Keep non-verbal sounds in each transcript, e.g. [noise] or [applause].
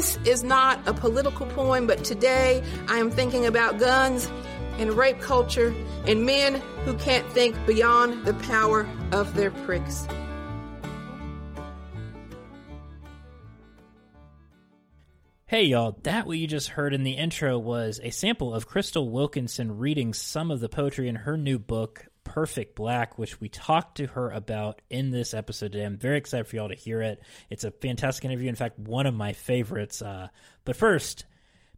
This is not a political poem, but today I am thinking about guns and rape culture and men who can't think beyond the power of their pricks. Hey y'all, that what you just heard in the intro was a sample of Crystal Wilkinson reading some of the poetry in her new book, Perfect Black, which we talked to her about in this episode today. I'm very excited for y'all to hear it. It's a fantastic interview. In fact, one of my favorites. Uh, but first,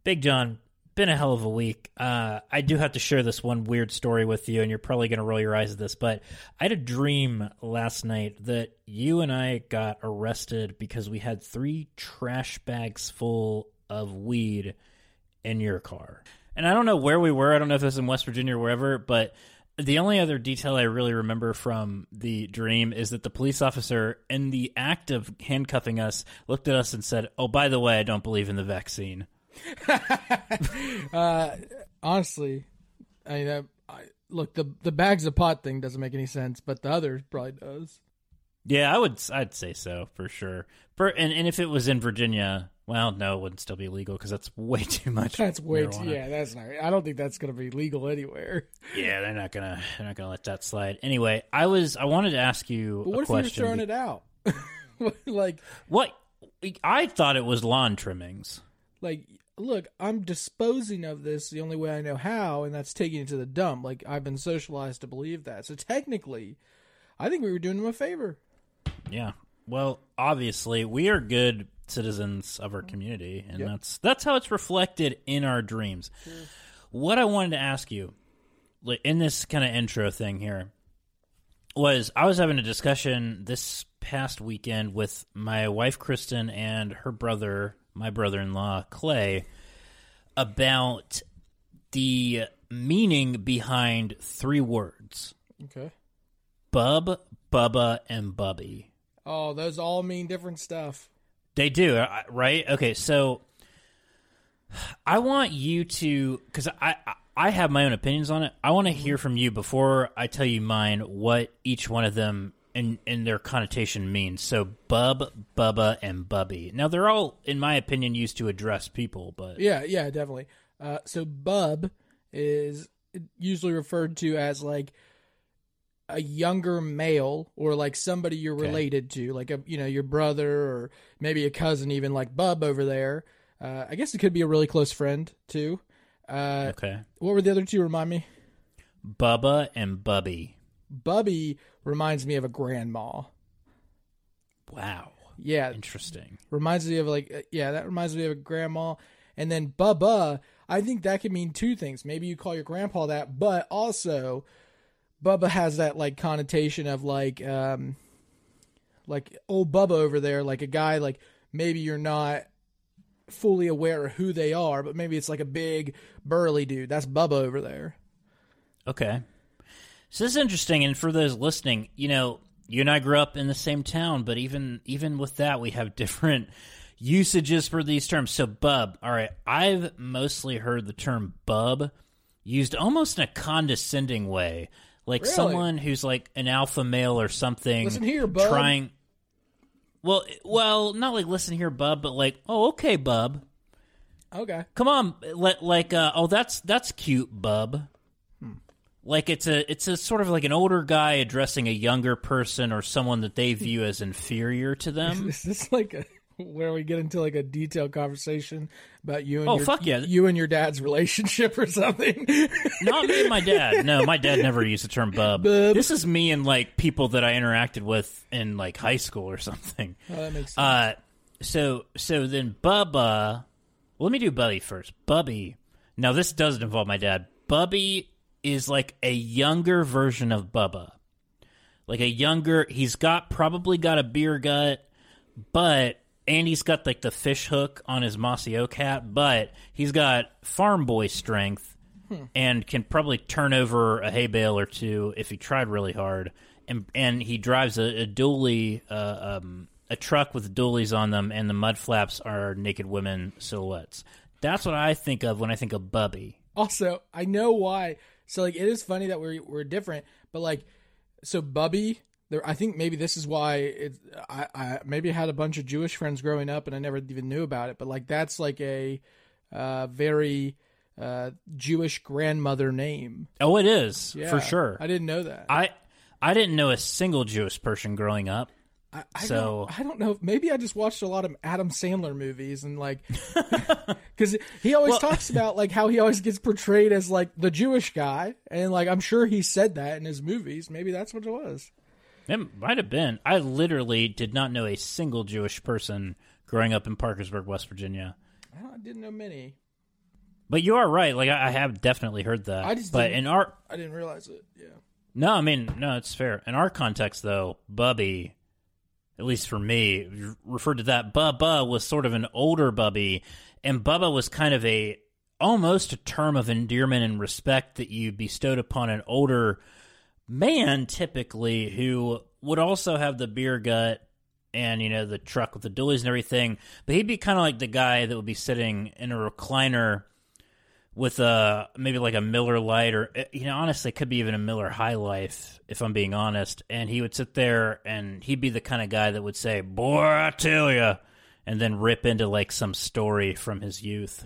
Big John, been a hell of a week. Uh, I do have to share this one weird story with you, and you're probably going to roll your eyes at this, but I had a dream last night that you and I got arrested because we had three trash bags full of weed in your car. And I don't know where we were. I don't know if it was in West Virginia or wherever, but the only other detail I really remember from the dream is that the police officer, in the act of handcuffing us, looked at us and said, Oh, by the way, I don't believe in the vaccine. [laughs] uh, honestly, I mean, uh, I, look the the bags of pot thing doesn't make any sense, but the other probably does. Yeah, I would. I'd say so for sure. For and, and if it was in Virginia, well, no, it wouldn't still be legal because that's way [laughs] too much. That's way marijuana. too. Yeah, that's not. I don't think that's going to be legal anywhere. [laughs] Yeah, they're not gonna. They're not gonna let that slide. Anyway, I was. I wanted to ask you. But what if question. you're throwing it out? [laughs] like what? I thought it was lawn trimmings. Like look, I'm disposing of this the only way I know how, and that's taking it to the dump. Like I've been socialized to believe that. So technically, I think we were doing them a favor. Yeah. Well, obviously, we are good citizens of our mm-hmm. community, and yep. that's that's how it's reflected in our dreams. Sure. What I wanted to ask you, in this kind of intro thing here, was I was having a discussion this past weekend with my wife Kristen and her brother my brother in law, Clay, about the meaning behind three words. Okay. Bub, Bubba, and Bubby. Oh, those all mean different stuff. They do, uh, right? Okay, so I want you to, because I, I have my own opinions on it. I want to hear from you before I tell you mine what each one of them and and their connotation means. So bub, bubba, and bubby. Now they're all, in my opinion, used to address people, but yeah, yeah, definitely. Uh, so bub is usually referred to as like a younger male or like somebody you're okay. related to, like a you know your brother or maybe a cousin, even like Bub over there. Uh, I guess it could be a really close friend too. Uh, okay. What were the other two? Remind me. Bubba and Bubby. Bubby reminds me of a grandma. Wow. Yeah. Interesting. Reminds me of like uh, yeah, that reminds me of a grandma. And then Bubba, I think that could mean two things. Maybe you call your grandpa that, but also Bubba has that like connotation of like um like old Bubba over there, like a guy like maybe you're not fully aware of who they are, but maybe it's like a big burly dude. That's Bubba over there. Okay. So this is interesting, and for those listening, you know, you and I grew up in the same town, but even even with that, we have [laughs] different usages for these terms. So, bub. All right, I've mostly heard the term bub used almost in a condescending way, like really? someone who's like an alpha male or something. Listen here, bub. Trying. Well, well, not like listen here, bub, but like, oh, okay, bub. Okay. Come on, let like, uh, oh, that's that's cute, bub like it's a it's a sort of like an older guy addressing a younger person or someone that they view as inferior to them. [laughs] Is this like a where we get into like a detailed conversation about you and oh your, fuck yeah you and your dad's relationship or something? [laughs] Not me and my dad. No, my dad never used the term bub. bub. This is me and like people that I interacted with in like high school or something. Oh, that makes sense. Uh, so so then Bubba. Well, let me do Bubby first. Bubby. Now this doesn't involve my dad. Bubby is like a younger version of Bubba. Like a younger, he's got probably got a beer gut, but and he's got like the fish hook on his mossy oak hat, but he's got farm boy strength hmm. and can probably turn over a hay bale or two if he tried really hard. And and he drives a, a dually, uh, um, a truck with dualies on them, and the mud flaps are naked women silhouettes. That's what I think of when I think of Bubby. Also, I know why so like it is funny that we're we're different, but like so Bubby, there, I think maybe this is why it. I, I maybe I had a bunch of Jewish friends growing up, and I never even knew about it. But like that's like a uh, very uh, Jewish grandmother name. Oh, it is Yeah, for sure. I didn't know that. I I didn't know a single Jewish person growing up. I, I So- don't, I don't know. Maybe I just watched a lot of Adam Sandler movies and like, [laughs] [laughs] because he always Well- talks about like how he always gets portrayed as like the Jewish guy, and like I'm sure he said that in his movies. Maybe that's what it was. It might have been. I literally did not know a single Jewish person growing up in Parkersburg, West Virginia. I didn't know many. But you are right. Like I, I have definitely heard that. I just but didn't- in our I didn't realize it. Yeah. no, I mean no, it's fair. In our context, though, Bubby, at least for me, referred to that Bubba was sort of an older Bubby, and Bubba was kind of a almost a term of endearment and respect that you bestowed upon an older man, typically who would also have the beer gut and you know the truck with the dualies and everything, but he'd be kind of like the guy that would be sitting in a recliner with a maybe like a Miller Lite or eh, you know honestly could be even a Miller High Life if I'm being honest. And he would sit there and he'd be the kind of guy that would say boy I tell ya and then rip into like some story from his youth.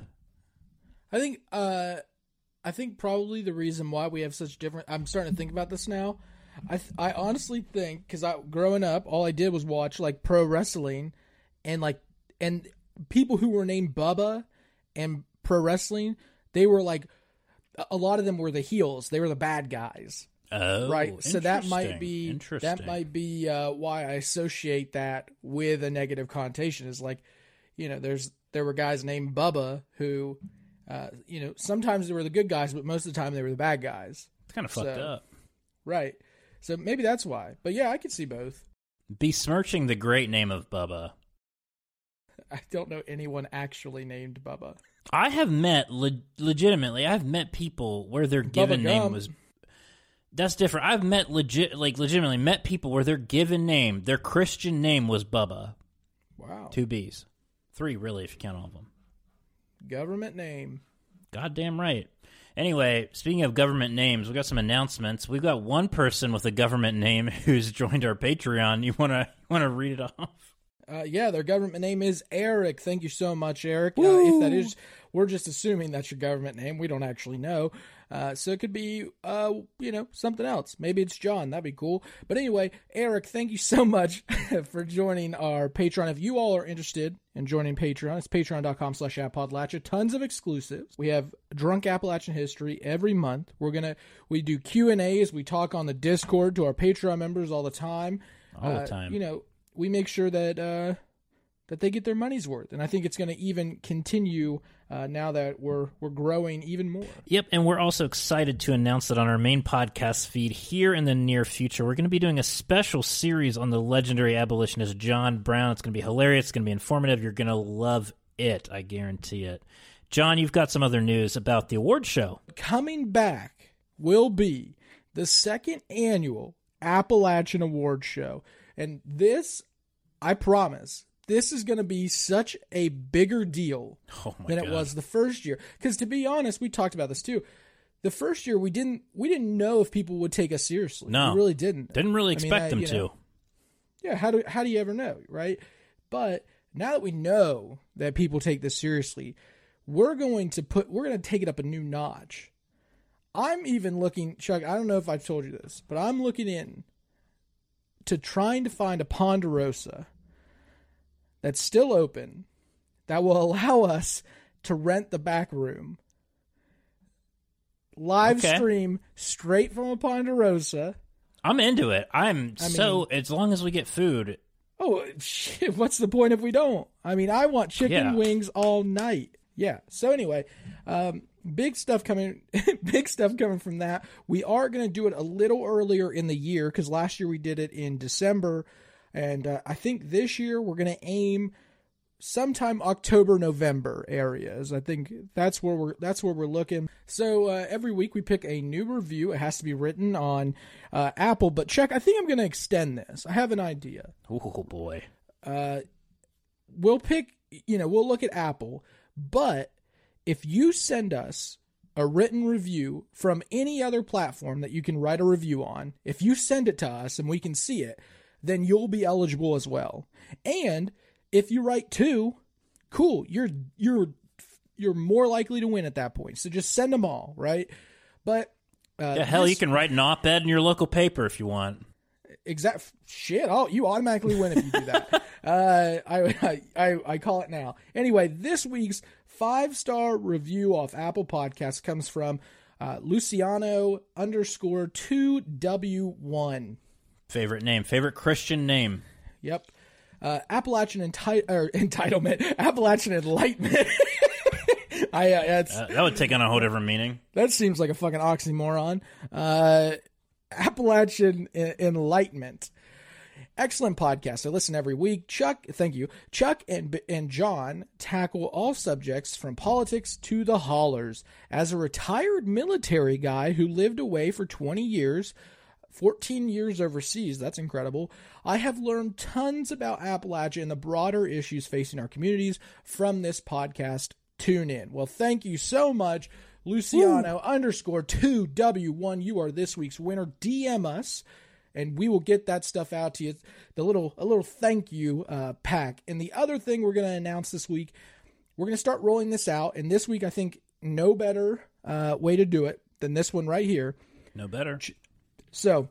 I think uh I think probably the reason why we have such different I'm starting to think about this now. I th- I honestly think cuz I growing up all I did was watch like pro wrestling and like and people who were named Bubba and pro wrestling they were like a- lot of them were the heels. They were the bad guys. oh right so that might be interesting that might be uh, why i associate that with a negative connotation is like you know there's there were guys named bubba who uh, you know sometimes they were the good guys but most of the time they were the bad guys it's kind of fucked up right so maybe that's why but yeah i could see both besmirching the great name of Bubba i don't know anyone actually named bubba I have met le- legitimately. I've met people where their given name Gump. was. That's different. I've met legit, like legitimately met people where their given name, their Christian name was Bubba. wow Two B's, three really if you count all of them. Government name Goddamn right. Anyway, speaking of government names, we got some announcements. We've got one person with a government name [laughs] who's joined our Patreon. You wanna you want to read it off? Uh, yeah, their government name is Eric. Thank you so much, Eric. Uh, if that is, we're just assuming that's your government name. We don't actually know. Uh, so it could be, uh, you know, something else. Maybe it's John. That'd be cool. But anyway, Eric, thank you so much [laughs] for joining our Patreon. If you all are interested in joining Patreon, it's patreon.com slash appodlachia. Tons of exclusives. We have Drunk Appalachian History every month. We're going to, we do Q&As. We talk on the Discord to our Patreon members all the time. All the Uh, time. You know, we make sure that uh, that they get their money's worth, and I think it's going to even continue uh, now that we're we're growing even more. Yep, and we're also excited to announce that on our main podcast feed here in the near future, we're going to be doing a special series on the legendary abolitionist John Brown. It's going to be hilarious, it's going to be informative. You're going to love it, I guarantee it. John, you've got some other news about the award show. Coming back will be the second annual Appalachian Award Show, and this, I promise, this is going to be such a bigger deal Oh than god. it was the first year. Because to be honest, we talked about this too. The first year we didn't we didn't know if people would take us seriously. No. we really didn't. Didn't really I mean, expect I- them you to. know, yeah how do how do you ever know right but now that we know that people take this seriously we're going to put we're going to take it up a new notch i'm even looking chuck i don't know if i've told you this but i'm looking in to trying to find a ponderosa that's still open that will allow us to rent the back room live Okay. stream straight from a ponderosa I'm into it. I'm I so as long as we get food. Oh shit! [laughs] What's the point if we don't? I mean, I want chicken Yeah. wings all night. Yeah. So anyway, um, big stuff coming. [laughs] big stuff coming from that. We are going to do it a little earlier in the year because last year we did it in December, and uh, I think this year we're going to aim sometime October November areas. I think that's where we're that's where we're looking. So uh, every week we pick a new review. It has to be written on uh, Apple, but check. I think I'm going to extend this. I have an idea Oh boy. uh, we'll pick, you know, we'll look at Apple, but if you send us a written review from any other platform that you can write a review on, if you send it to us and we can see it, then you'll be eligible as well. And if you write two, cool, you're you're you're more likely to win at that point. So just send them all, right? But uh, Yeah, hell, this- you can write an op-ed in your local paper if you want. exact shit. Oh, you automatically win if you do that. [laughs] uh, I, I I call it now. Anyway, this week's five star review off Apple Podcasts comes from uh, Luciano underscore two W one. Favorite name, favorite Christian name. Yep. Uh, Appalachian enti- or [laughs] entitlement, Appalachian enlightenment. [laughs] I uh, that's Uh, that would take on a whole different meaning. That seems like a fucking oxymoron. Uh, Appalachian en- Enlightenment. Excellent podcast. I listen every week. Chuck, thank you. Chuck and and John tackle all subjects from politics to the hollers. As a retired military guy who lived away for 20 years, 14 years overseas, that's incredible. I have learned tons about Appalachia and the broader issues facing our communities from this podcast. Tune in. Well, thank you so much, Luciano underscore 2W1. You are this week's winner. DM us and we will get that stuff out to you. The little a little thank you uh, pack. And the other thing we're going to announce this week, we're going to start rolling this out. And this week, I think no better uh, way to do it than this one right here. No better. So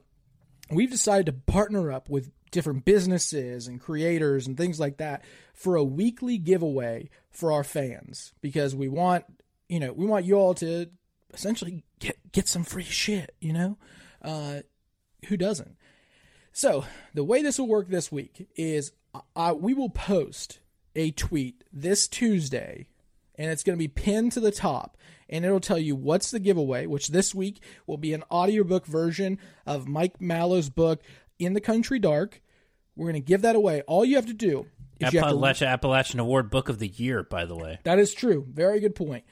we've decided to partner up with different businesses and creators and things like that for a weekly giveaway for our fans because we want you know we want you all to essentially get get some free shit you know? Uh who doesn't? So the way this will work this week is uh, we will post a tweet this tuesday and it's going to be pinned to the top and it'll tell you what's the giveaway which this week will be an audiobook version of mike mallow's book in the country dark. We're going to give that away. All you have to do is you have to Appalachian, Appalachian Award Book of the Year, by the way. that is true. Very good point.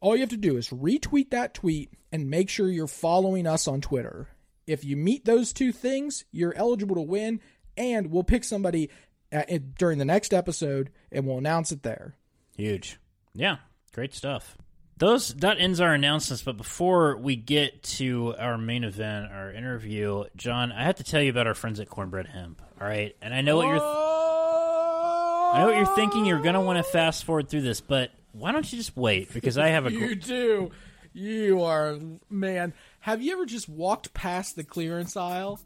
All you have to do is retweet that tweet and make sure you're following us on twitter. If you meet those two things you're eligible to win and we'll pick somebody uh, during the next episode and we'll announce it there. Huge. Yeah, great stuff. Those that ends our announcements, but before we get to our main event, our interview, John, I have to tell you about our friends at Cornbread Hemp. All right, and I know what you're. I know what you're thinking. You're gonna want to fast forward through this, but why don't you just wait? Because I have a. [laughs] You do. You are man. Have you ever just walked past the clearance aisle?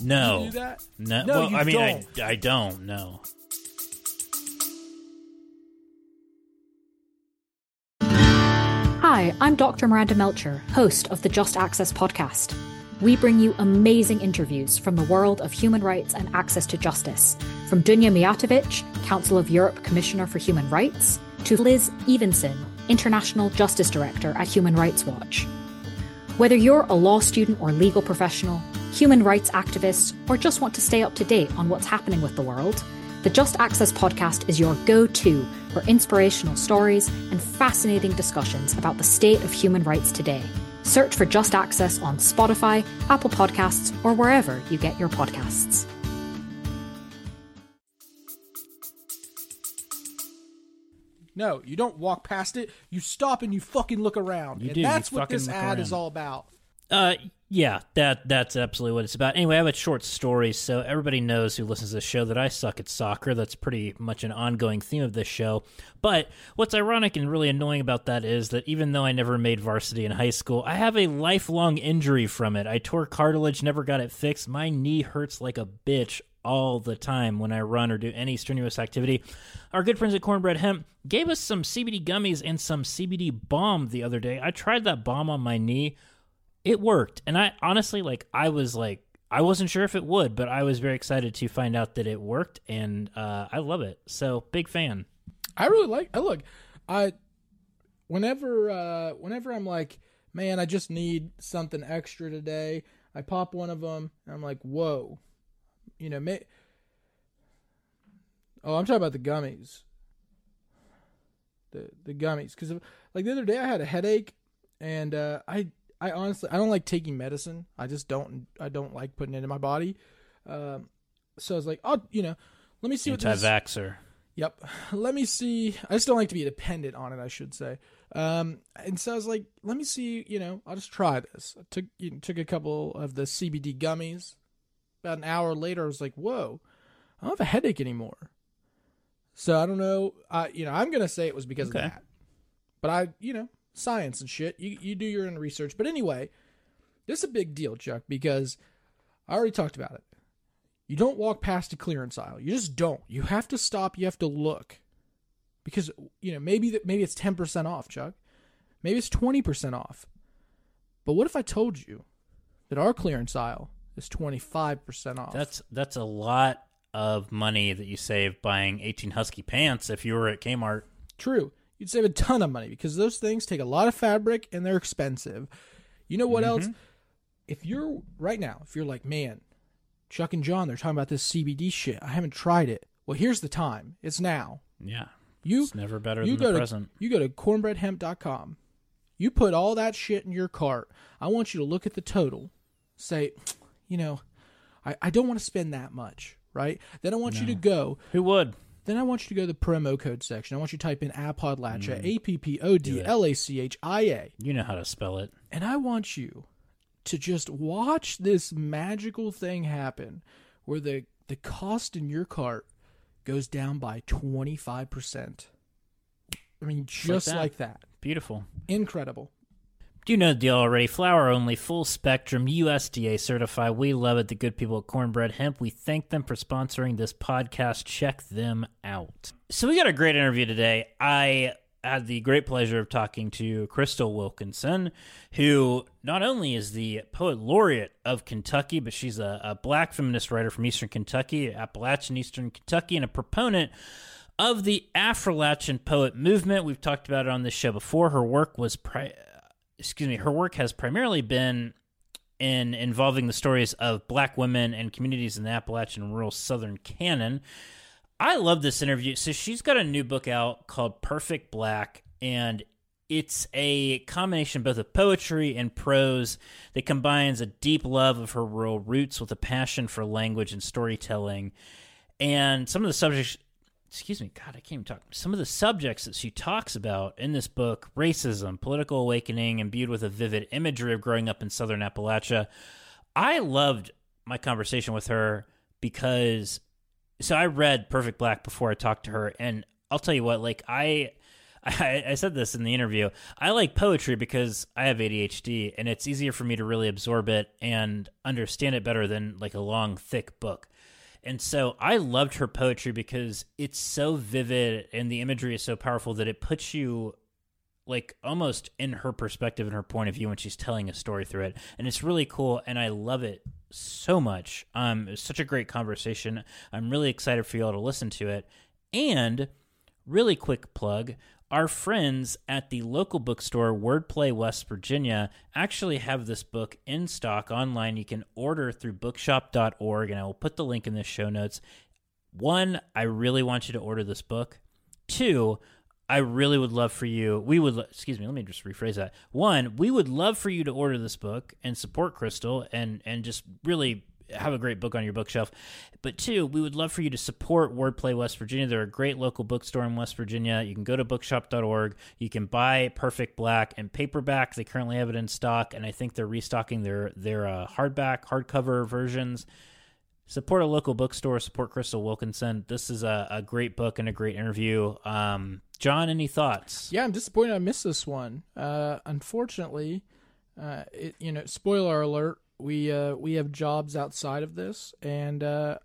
no. You do that? No, No, well, I mean, don't. I, I don't. No. Hi, I'm Dr. Miranda Melcher, host of the Just Access podcast. We bring you amazing interviews from the world of human rights and access to justice, from Dunya Mijatovic, Council of Europe Commissioner for Human Rights, to Liz Evenson, International Justice Director at Human Rights Watch. Whether you're a law student or legal professional, human rights activist, or just want to stay up to date on what's happening with the world, the Just Access podcast is your go to for inspirational stories and fascinating discussions about the state of human rights today. Search for Just Access on Spotify, Apple Podcasts, or wherever you get your podcasts. No, you don't walk past it. You stop and you fucking look around. You and do, you that's what this look ad is all about. Uh, yeah, that that's absolutely what it's about. Anyway, I have a short story, so everybody knows who listens to this show that I suck at soccer. That's pretty much an ongoing theme of this show. But what's ironic and really annoying about that is that even though I never made varsity in high school, I have a lifelong injury from it. I tore cartilage, never got it fixed. My knee hurts like a bitch all the time when I run or do any strenuous activity. Our good friends at Cornbread Hemp gave us some CBD gummies and some CBD balm the other day. I tried that balm on my knee it worked and i honestly like i was like i wasn't sure if it would but i was very excited to find out that it worked and uh, i love it so big fan I really like. I look. I whenever uh whenever I'm like, man, I just need something extra today. I pop one of them. And I'm like, whoa, you know, may, Oh, I'm talking about the gummies. The the gummies because like the other day I had a headache and uh, I I honestly I don't like taking medicine. I just don't I don't like putting it in my body. Um, so I was like, oh, you know, let me see what this. Yep. Let me see. I just don't like to be dependent on it. I should say. Um, and so I was like, let me see. You know, I'll just try this. I took you know, took a couple of the CBD gummies. About an hour later, I was like, whoa, I don't have a headache anymore. So I don't know. I you know I'm gonna say it was because Okay. of that. But I you know science and shit. You you do your own research. But anyway, this is a big deal, Chuck, because I already talked about it. You don't walk past a clearance aisle. You just don't. You have to stop. You have to look, because you know maybe that maybe it's ten percent off, Chuck. Maybe it's twenty percent off. But what if I told you that our clearance aisle is twenty five percent off? That's that's a lot of money that you save buying 18 Husky pants if you were at Kmart. True. You'd save a ton of money because those things take a lot of fabric and they're expensive. You know what mm-hmm. else? If you're right now, if you're like, man, Chuck and John, they're talking about this CBD shit. I haven't tried it. Well, here's the time. It's now. Yeah. You It's never better you than go the to present. you go to cornbreadhemp.com. You put all that shit in your cart. I want you to look at the total. Say, you know, I, I don't want to spend that much, right? Then I want you to go Who would? Then I want you to go to the promo code section. I want you to type in Appodlachia, Mm. A P P O D L A C H I A. You know how to spell it. And I want you to just watch this magical thing happen where the, the cost in your cart goes down by 25%. I mean, just that. like that. Beautiful. Incredible. Do you know the deal already? Flour only, full spectrum, USDA certified. We love it. The good people at Cornbread Hemp. We thank them for sponsoring this podcast. Check them out. So we got a great interview today. I had the great pleasure of talking to Crystal Wilkinson, who not only is the poet laureate of Kentucky, but she's a, a black feminist writer from Eastern Kentucky, Appalachian Eastern Kentucky, and a proponent of the Affrilachian poet movement. We've talked about it on this show before. Her work was, pri- excuse me, her work has primarily been in involving the stories of black women and communities in the Appalachian rural Southern canon. I love this interview. So she's got a new book out called Perfect Black, and it's a combination both of poetry and prose that combines a deep love of her rural roots with a passion for language and storytelling. And some of the subjects, excuse me, God, I can't even talk. Some of the subjects that she talks about in this book racism, political awakening, imbued with a vivid imagery of growing up in southern Appalachia. I loved my conversation with her because so I read Perfect Black before I talked to her, and I'll tell you what, like I, [laughs] I, I said this in the interview. I like poetry because I have ADHD, and it's easier for me to really absorb it and understand it better than like a long, thick book. And so I loved her poetry because it's so vivid and the imagery is so powerful that it puts you like almost in her perspective and her point of view when she's telling a story through it. And it's really cool and i love it so much. Um such a great conversation. I'm really excited for y'all to listen to it. And really quick plug our friends at the local bookstore wordplay west virginia actually have this book in stock online you can order through bookshop.org and i will put the link in the show notes one i really want you to order this book two I really would love for you. We would, excuse me. Let me just rephrase that. One, we would love for you to order this book and support Crystal, and and just really have a great book on your bookshelf. But two, we would love for you to support Wordplay West Virginia. They're a great local bookstore in West Virginia. You can go to bookshop.org. You can buy Perfect Black and paperback. They currently have it in stock, and I think they're restocking their their uh, hardback, hardcover versions support a local bookstore support crystal wilkinson this is a, a great book and a great interview um, john any thoughts Yeah, I'm disappointed I missed this one. Uh, unfortunately, uh, it, you know, spoiler alert, we uh, we have jobs outside of this, and uh,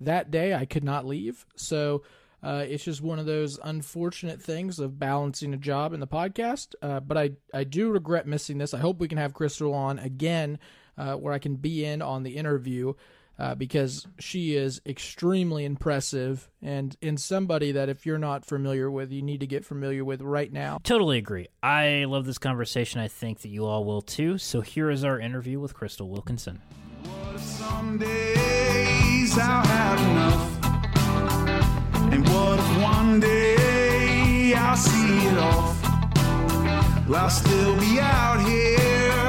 that day I could not leave. So uh, it's just one of those unfortunate things of balancing a job and the podcast. Uh, but I I do regret missing this. I hope we can have Crystal on again, uh, where I can be in on the interview. Uh, because she is extremely impressive and in somebody that if you're not familiar with, you need to get familiar with right now. totally agree i love this conversation i think that you all will too so here is our interview with crystal wilkinson What if some days I'll have enough? And what if one day I'll see it off? Will still be out here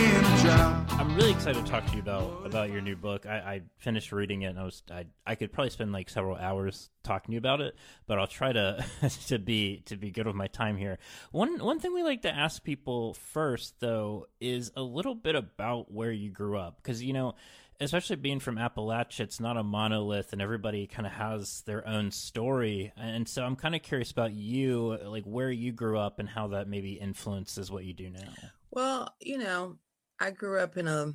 in a drought? Really excited to talk to you about about your new book. I, I finished reading it, and I was I, I could probably spend like several hours talking to you about it, but I'll try to [laughs] to be to be good with my time here. One one thing we like to ask people first, though, is a little bit about where you grew up, because you know especially being from Appalachia, it's not a monolith, and everybody kind of has their own story. And so I'm kind of curious about you, like where you grew up and how that maybe influences what you do now. Well, you know, I grew up in a,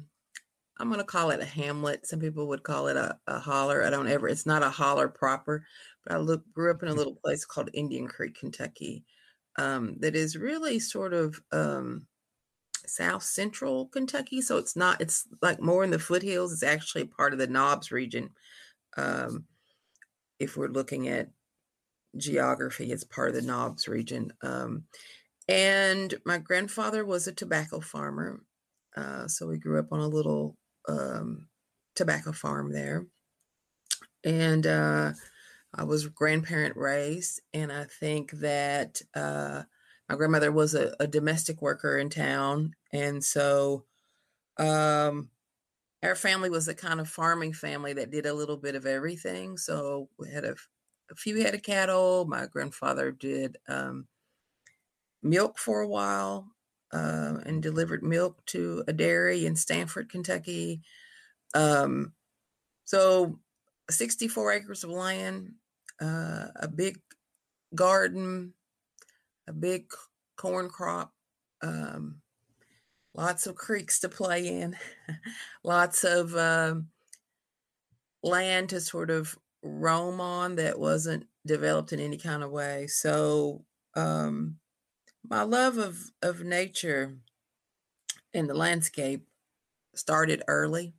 I'm going to call it a hamlet. Some people would call it a, a holler. I don't ever, it's not a holler proper, but I look, grew up in a Mm-hmm. little place called Indian Creek, Kentucky, um, that is really sort of um, south central Kentucky. So it's not, it's like more in the foothills. It's actually part of the Knobs region. Um, if we're looking at geography, it's part of the Knobs region. Um, and my grandfather was a tobacco farmer. Uh, so we grew up on a little um, tobacco farm there. And uh, I was grandparent raised. And I think that uh, my grandmother was a, a domestic worker in town. And so um, our family was a kind of farming family that did a little bit of everything. So we had a few head of cattle. My grandfather did um, milk for a while uh, and delivered milk to a dairy in Stanford, Kentucky. Um, so 64 acres of land, uh, a big garden, a big corn crop, um, lots of creeks to play in, [laughs] lots of um, land to sort of roam on that wasn't developed in any kind of way. So, um, my love of of nature and the landscape started early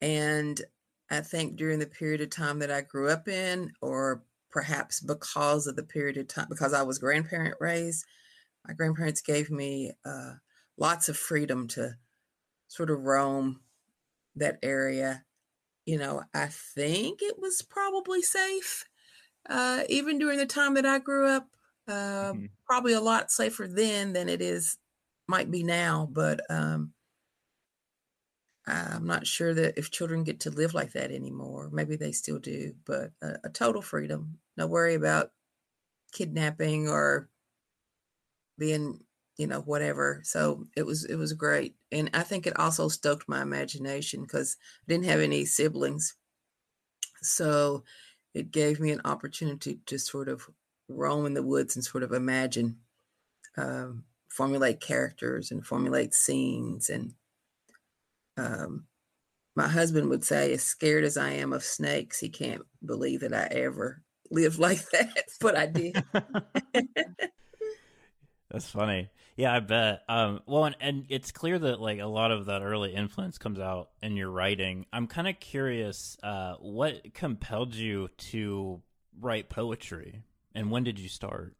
and i think during the period of time that i grew up in or perhaps because of the period of time because i was grandparent raised my grandparents gave me uh, lots of freedom to sort of roam that area. You know i think it was probably safe uh, even during the time that i grew up uh, Mhm. probably a lot safer then than it is might be now but um i'm not sure that if children get to live like that anymore maybe they still do but uh, a total freedom. No worry about kidnapping or being you know whatever. So it was it was great and i think it also stoked my imagination because i didn't have any siblings. So it gave me an opportunity to sort of roam in the woods and sort of imagine um, formulate characters and formulate scenes and um, my husband would say as scared as i am of snakes he can't believe that i ever lived [laughs] like that but i did [laughs] That's funny. Yeah, I bet. Um, well, and, and it's clear that like a lot of that early influence comes out in your writing. I'm kind of curious, uh, what compelled you to write poetry, and when did you start?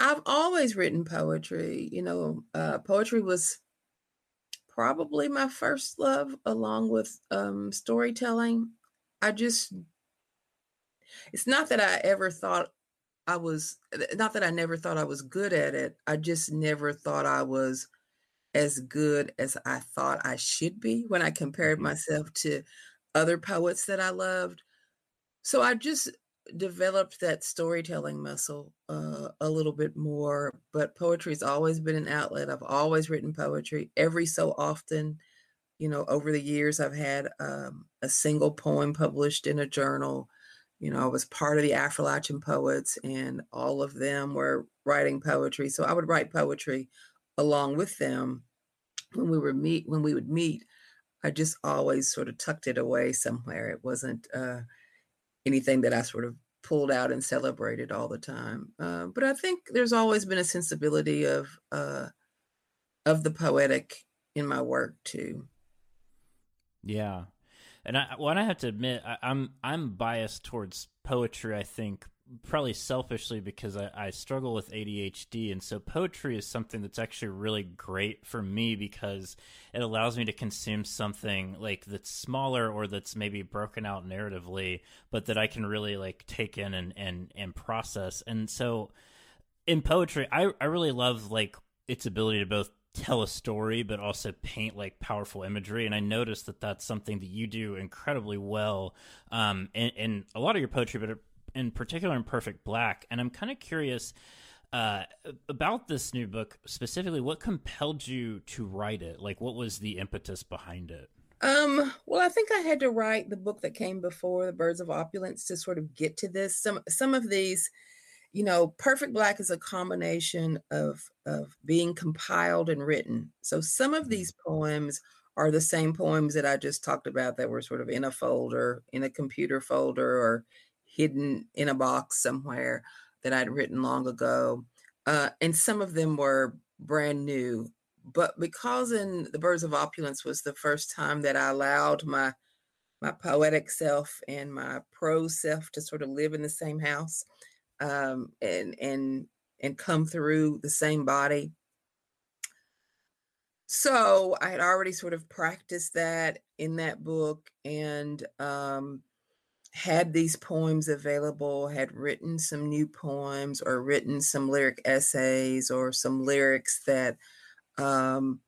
I've always written poetry. You know, uh, poetry was probably my first love, along with um, storytelling. I just, it's not that I ever thought I was, not that I never thought I was good at it. I just never thought I was as good as I thought I should be when I compared Mhm. myself to other poets that I loved. So I just developed that storytelling muscle uh, a little bit more. But poetry's always been an outlet. I've always written poetry every so often. You know, over the years, I've had um, a single poem published in a journal. You know, I was part of the Affrilachian poets, and all of them were writing poetry. So I would write poetry along with them when we were meet. When we would meet, I just always sort of tucked it away somewhere. It wasn't uh, anything that I sort of pulled out and celebrated all the time. Uh, but I think there's always been a sensibility of uh, of the poetic in my work too. Yeah, and I, well, I have to admit, I, I'm I'm biased towards poetry. I think probably selfishly because I, I struggle with ADHD, and so poetry is something that's actually really great for me because it allows me to consume something like that's smaller or that's maybe broken out narratively, but that I can really like take in and and and process. And so in poetry, I I really love like its ability to both tell a story, but also paint like powerful imagery. And I noticed that that's something that you do incredibly well um, in, in a lot of your poetry, but in particular in Perfect Black. And I'm kind of curious uh, about this new book specifically. What compelled you to write it? Like, what was the impetus behind it? Um, well, I think I had to write the book that came before the Birds of Opulence to sort of get to this. Some some of these, you know, Perfect Black is a combination of of being compiled and written. So some of these poems are the same poems that I just talked about that were sort of in a folder, in a computer folder, or hidden in a box somewhere that I'd written long ago. Uh, and some of them were brand new but because in the birds of opulence was the first time that i allowed my my poetic self and my prose self to sort of live in the same house um, and and and come through the same body so i had already sort of practiced that in that book and um, had these poems available had written some new poems or written some lyric essays or some lyrics that um,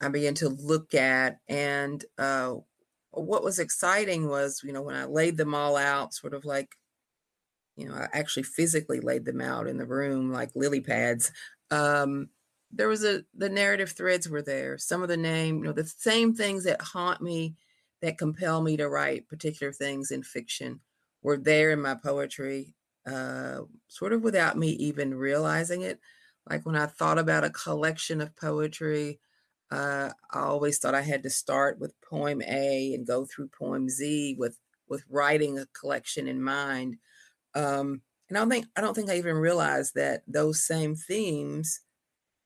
I began to look at. And uh, what was exciting was, you know, when I laid them all out, sort of like, you know, I actually physically laid them out in the room like lily pads. Um, there was a the narrative threads were there. Some of the name, you know, the same things that haunt me, that compel me to write particular things in fiction, were there in my poetry, uh, sort of without me even realizing it. Like when I thought about a collection of poetry, uh, I always thought I had to start with poem A and go through poem Z with with writing a collection in mind. Um, and I don't think I don't think I even realized that those same themes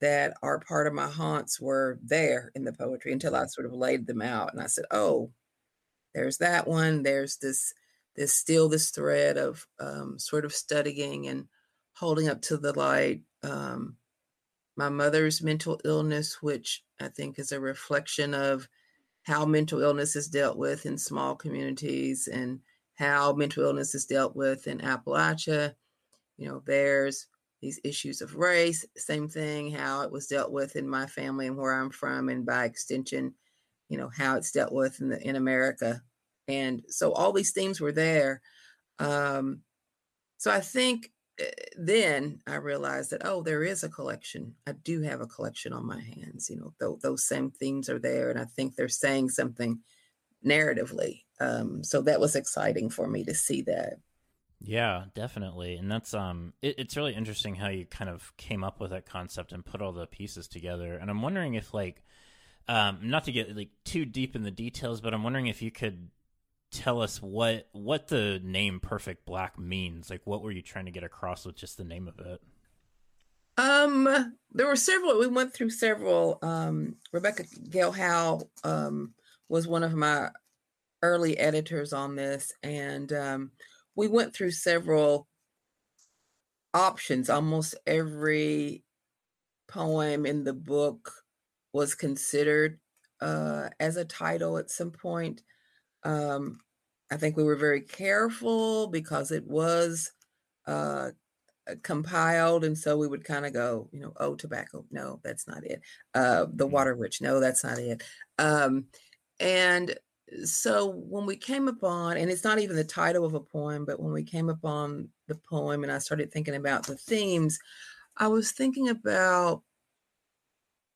that are part of my haunts were there in the poetry until I sort of laid them out and I said, "Oh, there's that one. There's this this still this thread of um, sort of studying and holding up to the light um, my mother's mental illness, which I think is a reflection of how mental illness is dealt with in small communities and how mental illness is dealt with in Appalachia. You know, there's these issues of race, same thing, how it was dealt with in my family and where I'm from, and by extension, you know, how it's dealt with in the in America. And so all these themes were there. Um, so I think Eh, then I realized that oh, there is a collection. I do have a collection on my hands. You know, th- those same themes are there, and I think they're saying something narratively. Um, so that was exciting for me to see that. Yeah, definitely, and that's um, it, it's really interesting how you kind of came up with that concept and put all the pieces together. And I'm wondering if like, um, not to get like too deep in the details, but I'm wondering if you could tell us what what the name Perfect Black means? Like, what were you trying to get across with just the name of it? Um, there were several. We went through several. Um, Rebecca Gayle Howell um, was one of my early editors on this, and um, we went through several options. Almost every poem in the book was considered uh, as a title at some point. Um, I think we were very careful because it was uh, uh compiled, and so we would kind of go, you know, oh, tobacco, no, that's not it. Uh, the mm-hmm. water witch, no, that's not it. Um, and so when we came upon, and it's not even the title of a poem, but when we came upon the poem, and I started thinking about the themes, I was thinking about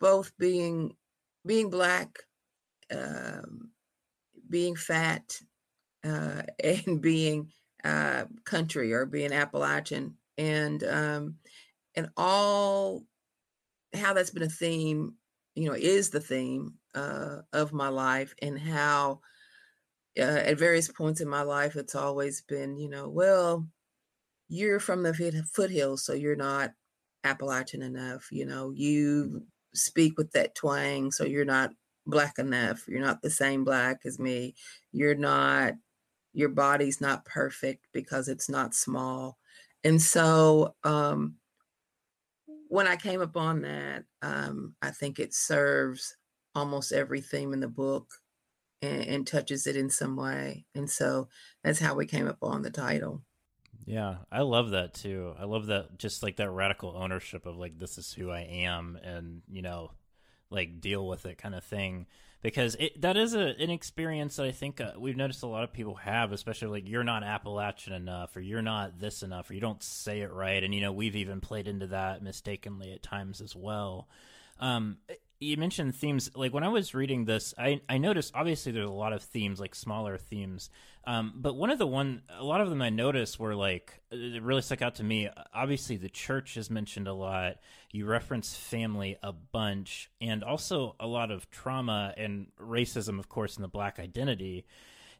both being being black. Um, being fat uh, [laughs] and being uh, country or being Appalachian, and um, and all how that's been a theme, you know, is the theme uh, of my life, and how uh, at various points in my life it's always been, you know, well, you're from the foothills, so you're not Appalachian enough, you know, you speak with that twang, so you're not black enough. You're not the same black as me. You're not, your body's not perfect because it's not small. And so um, when I came upon that, um, I think it serves almost every theme in the book and, and touches it in some way. And so that's how we came upon the title. Yeah, I love that too. I love that just like that radical ownership of like this is who I am and you know like deal with it kind of thing because it that is a, an experience that I think uh, we've noticed a lot of people have, especially like you're not Appalachian enough, or you're not this enough, or you don't say it right, and you know we've even played into that mistakenly at times as well. Um, you mentioned themes like when i was reading this i i noticed obviously there's a lot of themes like smaller themes um, but one of the one a lot of them i noticed were like it really stuck out to me. Obviously the church is mentioned a lot. You reference family a bunch and also a lot of trauma and racism of course in the black identity.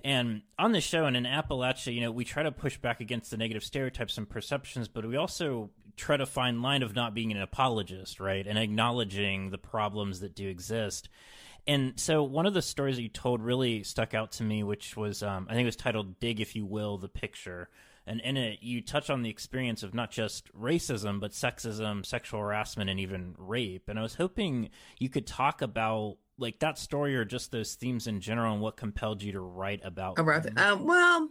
And on the show and in Appalachia, you know, we try to push back against the negative stereotypes and perceptions, but we also try to find line of not being an apologist, right? And acknowledging the problems that do exist. And so one of the stories that you told really stuck out to me, which was, um, I think it was titled Dig, If You Will, the Picture. And in it, you touch on the experience of not just racism, but sexism, sexual harassment, and even rape. And I was hoping you could talk about like that story or just those themes in general and what compelled you to write about about um, well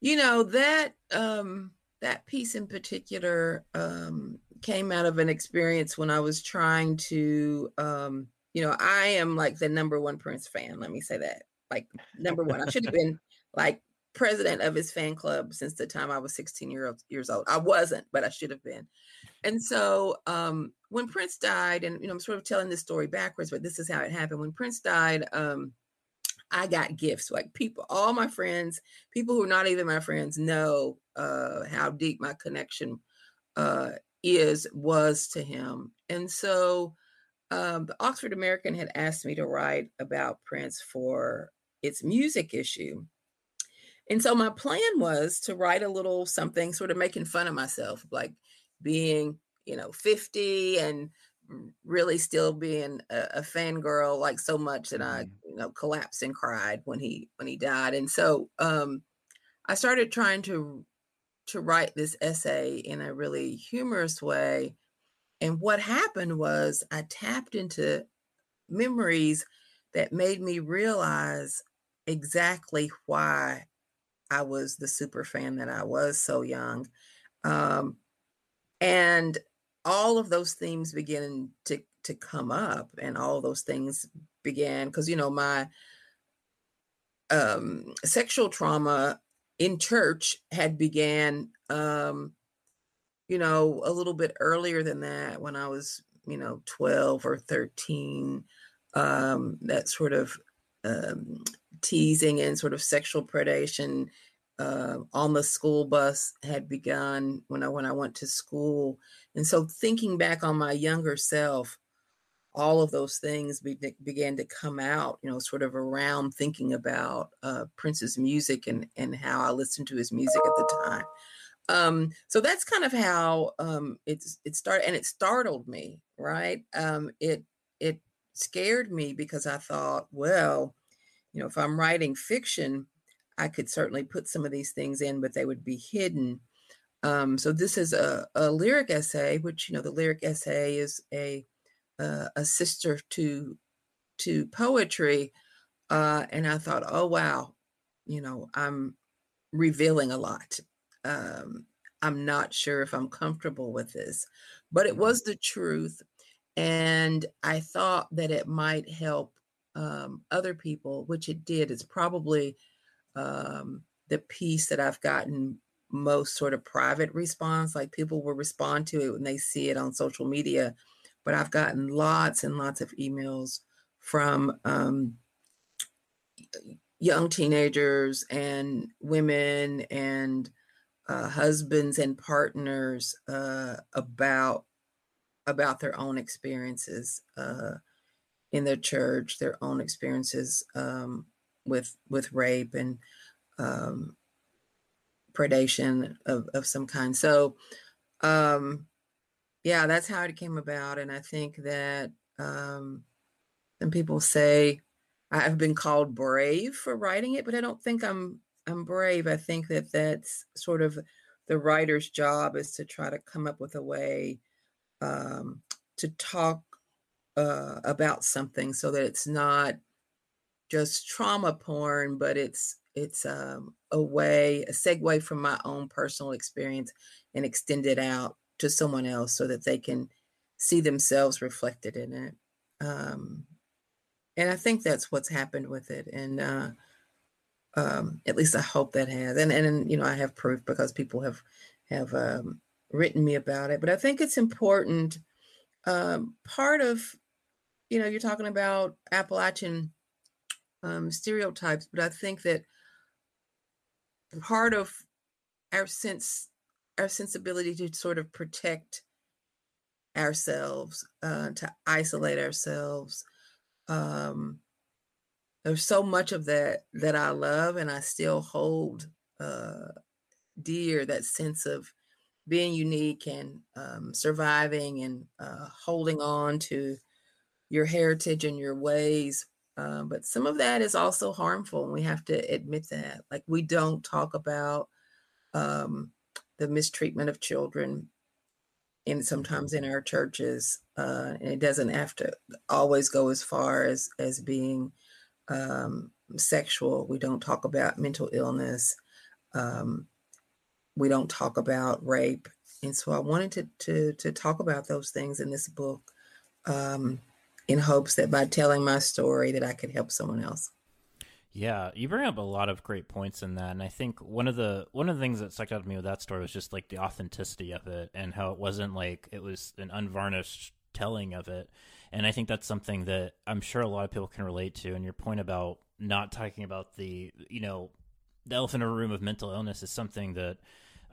you know that um that piece in particular um, came out of an experience when I was trying to, um, you know, I am like the number one Prince fan. Let me say that, like number one. I should have been like president of his fan club since the time I was 16 year old, years old. I wasn't, but I should have been. And so um, when Prince died, and you know, I'm sort of telling this story backwards, but this is how it happened. When Prince died, um, I got gifts. Like people, all my friends, people who are not even my friends, know uh, how deep my connection uh, is was to him. And so, um, the Oxford American had asked me to write about Prince for its music issue. And so my plan was to write a little something, sort of making fun of myself, like being, you know, 50 and really still being a, a fangirl like so much that I, mm-hmm. you know, collapsed and cried when he when he died. And so um I started trying to to write this essay in a really humorous way. And what happened was I tapped into memories that made me realize exactly why I was the super fan that I was so young. Um, and all of those themes began to to come up and all those things began because you know my um sexual trauma in church had began um you know a little bit earlier than that when i was you know 12 or 13 um that sort of um teasing and sort of sexual predation uh, on the school bus had begun when I when I went to school, and so thinking back on my younger self, all of those things be, began to come out. You know, sort of around thinking about uh, Prince's music and and how I listened to his music at the time. Um, so that's kind of how um, it's it started, and it startled me. Right? Um, it it scared me because I thought, well, you know, if I'm writing fiction I could certainly put some of these things in, but they would be hidden. Um, so this is a, a, lyric essay, which you know the lyric essay is a uh, a sister to to poetry, uh, and I thought, oh wow, you know I'm revealing a lot. Um, I'm not sure if I'm comfortable with this, but it was the truth, and I thought that it might help um, other people, which it did. It's probably um, the piece that I've gotten most sort of private response. Like people will respond to it when they see it on social media, but I've gotten lots and lots of emails from um, young teenagers and women and uh, husbands and partners uh, about about their own experiences uh, in their church, their own experiences um, with with rape and um, predation of, of some kind. So, um, yeah, that's how it came about. And I think that um, some people say I've been called brave for writing it, but I don't think I'm I'm brave. I think that that's sort of the writer's job is to try to come up with a way um, to talk uh, about something so that it's not just trauma porn, but it's it's um, a way, a segue from my own personal experience and extend it out to someone else so that they can see themselves reflected in it. um, and I think that's what's happened with it. And uh, um, at least I hope that has. And and you know, I have proof because people have have um, written me about it. But I think it's important. Um, part of you know, you're talking about Appalachian um, stereotypes, but I think that part of our sense, our sensibility to sort of protect ourselves, uh, to isolate ourselves. Um, there's so much of that that I love, and I still hold uh, dear that sense of being unique and um, surviving and uh, holding on to your heritage and your ways. Um, but some of that is also harmful, and we have to admit that. Like, we don't talk about um, the mistreatment of children and sometimes in our churches uh, and it doesn't have to always go as far as as being um, sexual we don't talk about mental illness um, we don't talk about rape and so i wanted to to, to talk about those things in this book um, in hopes that by telling my story that i could help someone else yeah, you bring up a lot of great points in that, and I think one of the one of the things that stuck out to me with that story was just like the authenticity of it and how it wasn't like it was an unvarnished telling of it, and I think that's something that I'm sure a lot of people can relate to. And your point about not talking about the you know the elephant in the room of mental illness is something that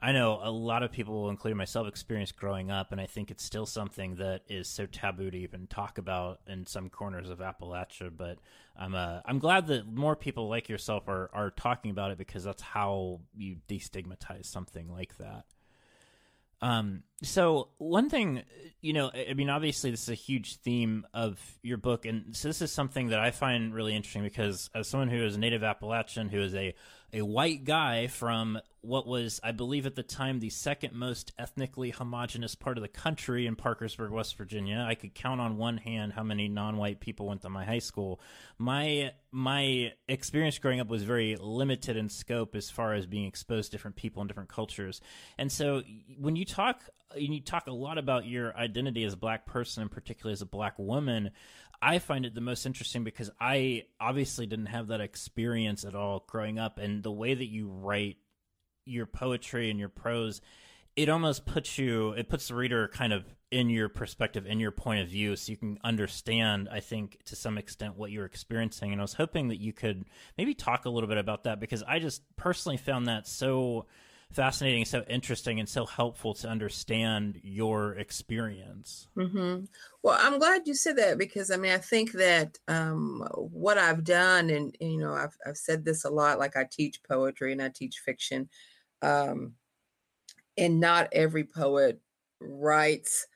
I know a lot of people, including myself, experienced growing up, and I think it's still something that is so taboo to even talk about in some corners of Appalachia. But I'm uh, I'm glad that more people like yourself are are talking about it because that's how you destigmatize something like that. Um, so one thing, you know, I mean, obviously this is a huge theme of your book, and so this is something that I find really interesting because as someone who is a native Appalachian, who is a a white guy from what was, I believe, at the time the second most ethnically homogenous part of the country in Parkersburg, West Virginia. I could count on one hand how many non-white people went to my high school. My my experience growing up was very limited in scope as far as being exposed to different people and different cultures. And so when you talk you talk a lot about your identity as a black person and particularly as a black woman, I find it the most interesting because I obviously didn't have that experience at all growing up and the way that you write your poetry and your prose it almost puts you it puts the reader kind of in your perspective in your point of view so you can understand i think to some extent what you're experiencing. And i was hoping that you could maybe talk a little bit about that because i just personally found that so fascinating so interesting and so helpful to understand your experience mm-hmm. well i'm glad you said that because i mean i think that um, what i've done and, and, you know I've, I've said this a lot like i teach poetry and i teach fiction um, and not every poet writes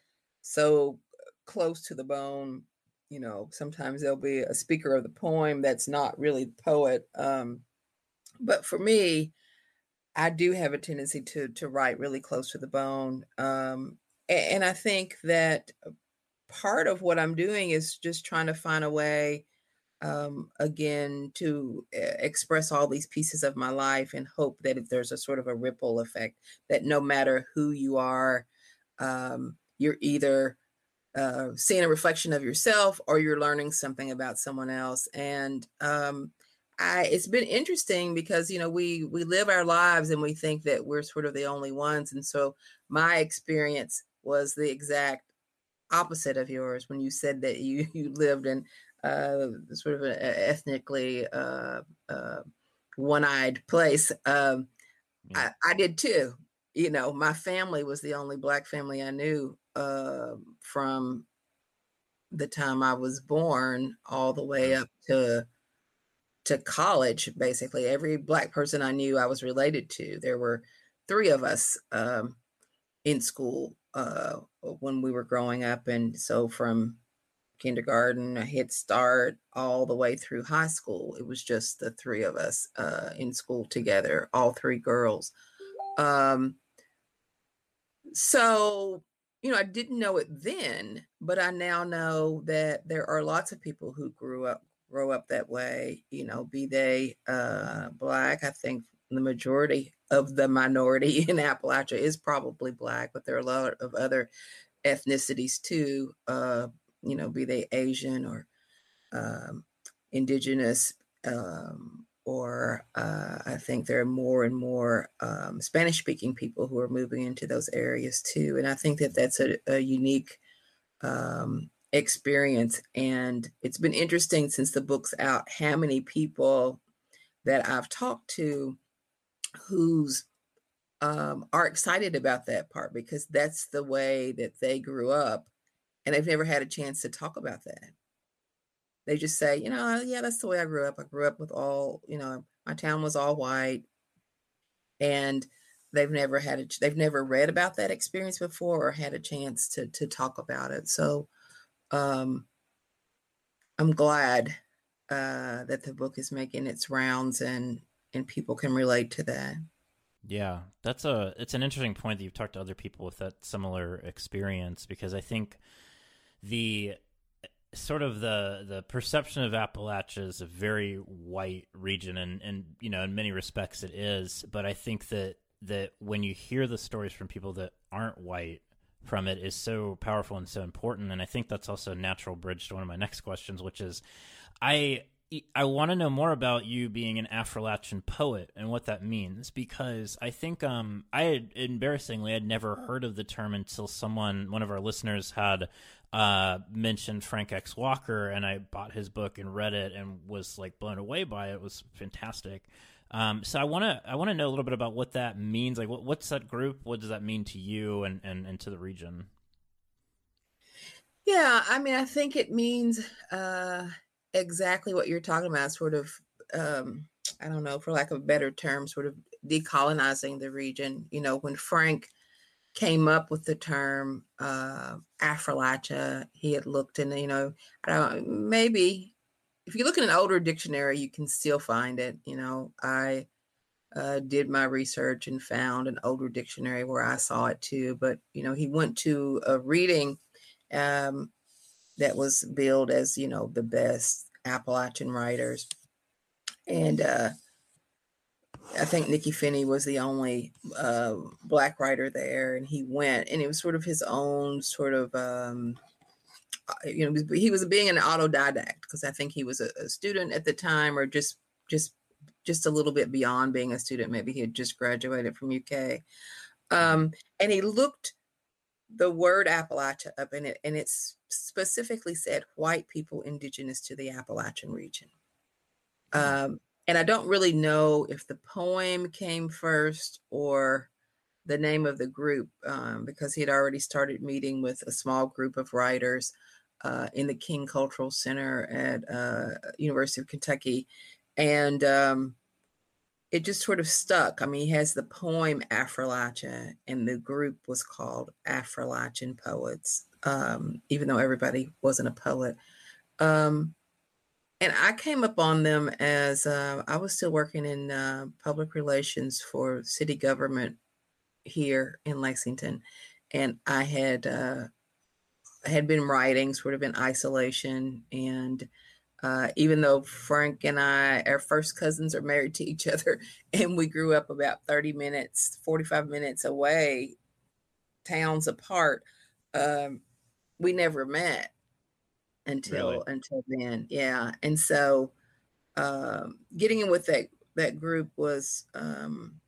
so close to the bone. You know, sometimes there'll be a speaker of the poem that's not really the poet. Um, but for me, I do have a tendency to to write really close to the bone, um, and, and I think that part of what I'm doing is just trying to find a way um, again to uh, express all these pieces of my life and hope that if there's a sort of a ripple effect that no matter who you are um, you're either uh, seeing a reflection of yourself or you're learning something about someone else. And um, I, it's been interesting because you know we we live our lives and we think that we're sort of the only ones and so my experience was the exact opposite of yours when you said that you [laughs] you lived in uh, sort of an ethnically uh, uh, one-eyed place. Um, yeah. I, I, did too. You know, my family was the only black family I knew uh, from the time I was born all the way up to to college. Basically, every black person I knew I was related to. There were three of us um, in school uh, when we were growing up, and so from kindergarten, a head start, all the way through high school. It was just the three of us uh, in school together, all three girls. Um, so, you know, I didn't know it then, but I now know that there are lots of people who grew up grow up that way. You know, be they uh, black. I think the majority of the minority [laughs] in Appalachia is probably black, but there are a lot of other ethnicities too. Uh, you know, be they Asian or um, indigenous, um, or uh, I think there are more and more um, Spanish speaking people who are moving into those areas too. And I think that that's a, a unique um, experience. And it's been interesting since the book's out how many people that I've talked to who's um, are excited about that part because that's the way that they grew up and they've never had a chance to talk about that. They just say, you know, yeah, that's the way I grew up. I grew up with all, you know, my town was all white and they've never had a, they've never read about that experience before or had a chance to to talk about it. So um I'm glad uh that the book is making its rounds and and people can relate to that. Yeah, that's a it's an interesting point that you've talked to other people with that similar experience because I think the sort of the the perception of Appalachia is a very white region and and you know in many respects it is but I think that that when you hear the stories from people that aren't white from it is so powerful and so important and I think that's also a natural bridge to one of my next questions which is I I want to know more about you being an Affrilachian poet and what that means because I think um, I had embarrassingly had never heard of the term until someone one of our listeners had uh, mentioned Frank X Walker and I bought his book and read it and was like blown away by it. It was fantastic. Um, so I want to I want to know a little bit about what that means. Like, what, what's that group? What does that mean to you and, and, and to the region? Yeah, I mean, I think it means uh, exactly what you're talking about, sort of, um, I don't know, for lack of a better term, sort of decolonizing the region. You know, when Frank came up with the term uh, Affrilachia, he had looked and you know, I don't maybe if you look in an older dictionary, you can still find it. You know, I uh, did my research and found an older dictionary where I saw it too. But, you know, he went to a reading um, that was billed as you know the best Appalachian writers, and uh, I think Nikky Finney was the only uh, black writer there, and he went, and it was sort of his own sort of. Um, you know, he was being an autodidact because I think he was a, a student at the time, or just just just a little bit beyond being a student. Maybe he had just graduated from UK, um, and he looked the word Appalachia up in it, and it specifically said white people indigenous to the Appalachian region. Mm. Um, and I don't really know if the poem came first or the name of the group um, because he had already started meeting with a small group of writers uh, in the King Cultural Center at uh, University of Kentucky, and um, it just sort of stuck. I mean, he has the poem Affrilachian, and the group was called Affrilachian Poets um, even though everybody wasn't a poet. Um, and I came up on them as uh, I was still working in uh, public relations for city government here in Lexington, and I had uh, had been writing sort of in isolation. And uh, even though Frank and I, our first cousins, are married to each other, [laughs] and we grew up about thirty minutes, forty five minutes away, towns apart. Um, we never met until really? until then. Yeah, and so um, getting in with that that group was um,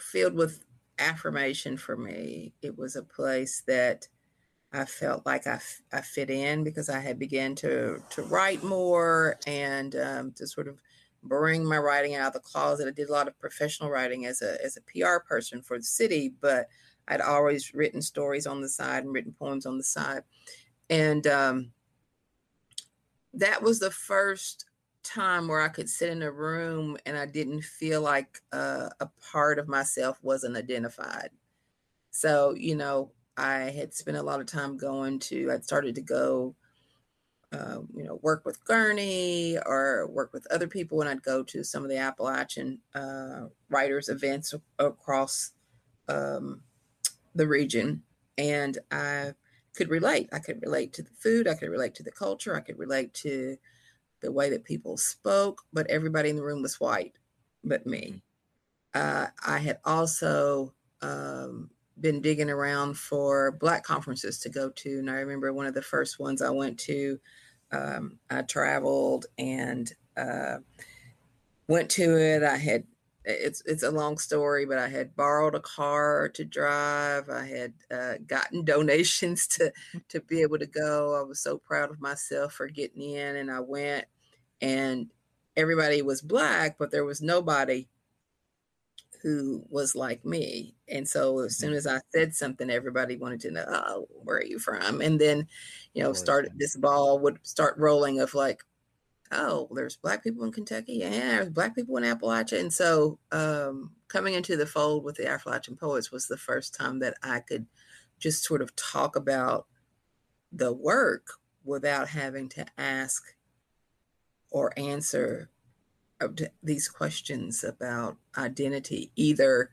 filled with affirmation for me. It was a place that I felt like I, I fit in because I had began to to write more and um, to sort of bring my writing out of the closet. I did a lot of professional writing as a as a PR person for the city, but I'd always written stories on the side and written poems on the side. And um, that was the first time where I could sit in a room and I didn't feel like uh, a part of myself wasn't identified. So, you know, I had spent a lot of time going to, I'd started to go, uh, you know, work with Gurney or work with other people when I'd go to some of the Appalachian uh, writers events across um, the region and I could relate. I could relate to the food, I could relate to the culture, I could relate to the way that people spoke, but everybody in the room was white but me. Mm-hmm. Uh, I had also um, been digging around for black conferences to go to. And I remember one of the first ones I went to, um, I traveled and uh, went to it. I had it's it's a long story, but I had borrowed a car to drive. I had uh, gotten [laughs] donations to to be able to go. I was so proud of myself for getting in, and I went. And everybody was black, but there was nobody who was like me. And so as soon as I said something, everybody wanted to know, oh, where are you from? And then, you know, started this ball would start rolling of like, oh, there's black people in Kentucky. Yeah, there's black people in Appalachia. And so um, coming into the fold with the Affrilachian Poets was the first time that I could just sort of talk about the work without having to ask or answer these questions about identity, either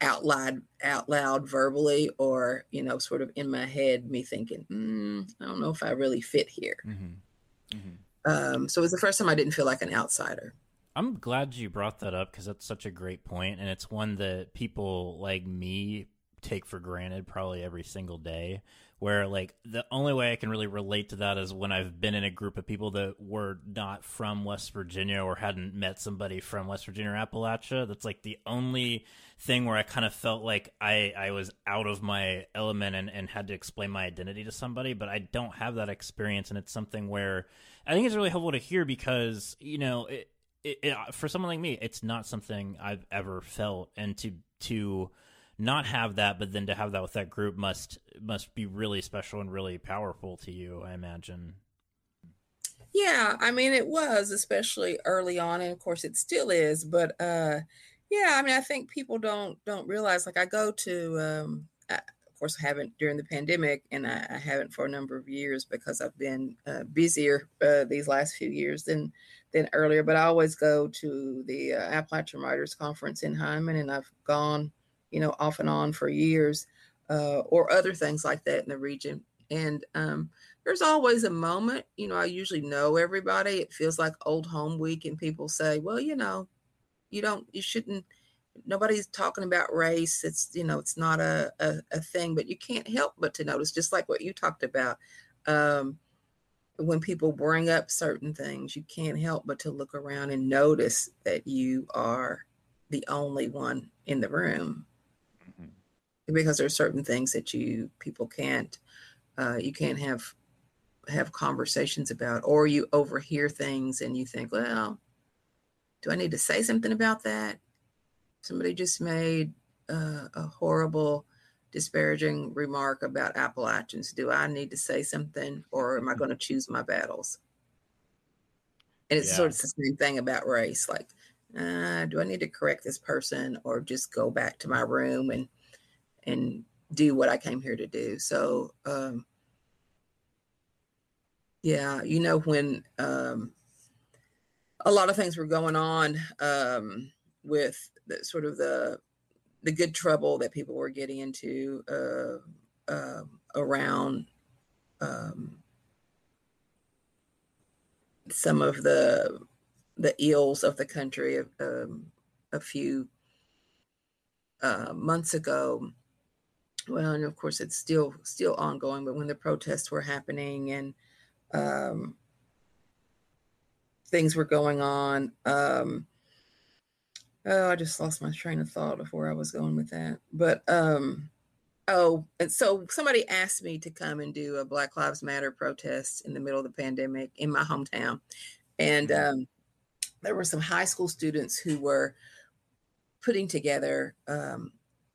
out loud, out loud verbally, or you know, sort of in my head, me thinking, mm, I don't know if I really fit here. Mm-hmm. Mm-hmm. Um, so it was the first time I didn't feel like an outsider. I'm glad you brought that up because that's such a great point, and it's one that people like me take for granted probably every single day where like the only way I can really relate to that is when I've been in a group of people that were not from West Virginia or hadn't met somebody from West Virginia or Appalachia. That's like the only thing where I kind of felt like I, I was out of my element and, and had to explain my identity to somebody, but I don't have that experience. And it's something where I think it's really helpful to hear because, you know, it, it, it, for someone like me, it's not something I've ever felt. And to, to, not have that, but then to have that with that group must must be really special and really powerful to you, I imagine. Yeah, I mean it was, especially early on, and of course it still is. But uh, yeah, I mean I think people don't don't realize. Like I go to, um, I, of course, I haven't during the pandemic, and I, I, haven't for a number of years because I've been uh, busier uh, these last few years than than earlier. But I always go to the uh, Appalachian Writers Conference in Hindman, and I've gone you know, off and on for years, uh, or other things like that in the region. And um, there's always a moment, you know, I usually know everybody. It feels like old home week, and people say, well, you know, you don't, you shouldn't, nobody's talking about race. It's, you know, it's not a, a, a thing, but you can't help but to notice, just like what you talked about. Um, when people bring up certain things, you can't help but to look around and notice that you are the only one in the room because there are certain things that you people can't uh, you can't have have conversations about or you overhear things and you think well do i need to say something about that? Somebody just made uh, a horrible disparaging remark about appalachians. Do i need to say something or am i going to choose my battles? And it's yeah. sort of the same thing about race like uh, do i need to correct this person or just go back to my room and and do what I came here to do. So, um, yeah, you know, when um, a lot of things were going on um, with the, sort of the the good trouble that people were getting into uh, uh, around um, some of the the ills of the country um, a few uh, months ago well, and of course it's still still ongoing, but when the protests were happening and um, things were going on, um, oh, I just lost my train of thought of where I was going with that. But um, oh, and so somebody asked me to come and do a Black Lives Matter protest in the middle of the pandemic in my hometown, and mm-hmm. um, there were some high school students who were putting together um,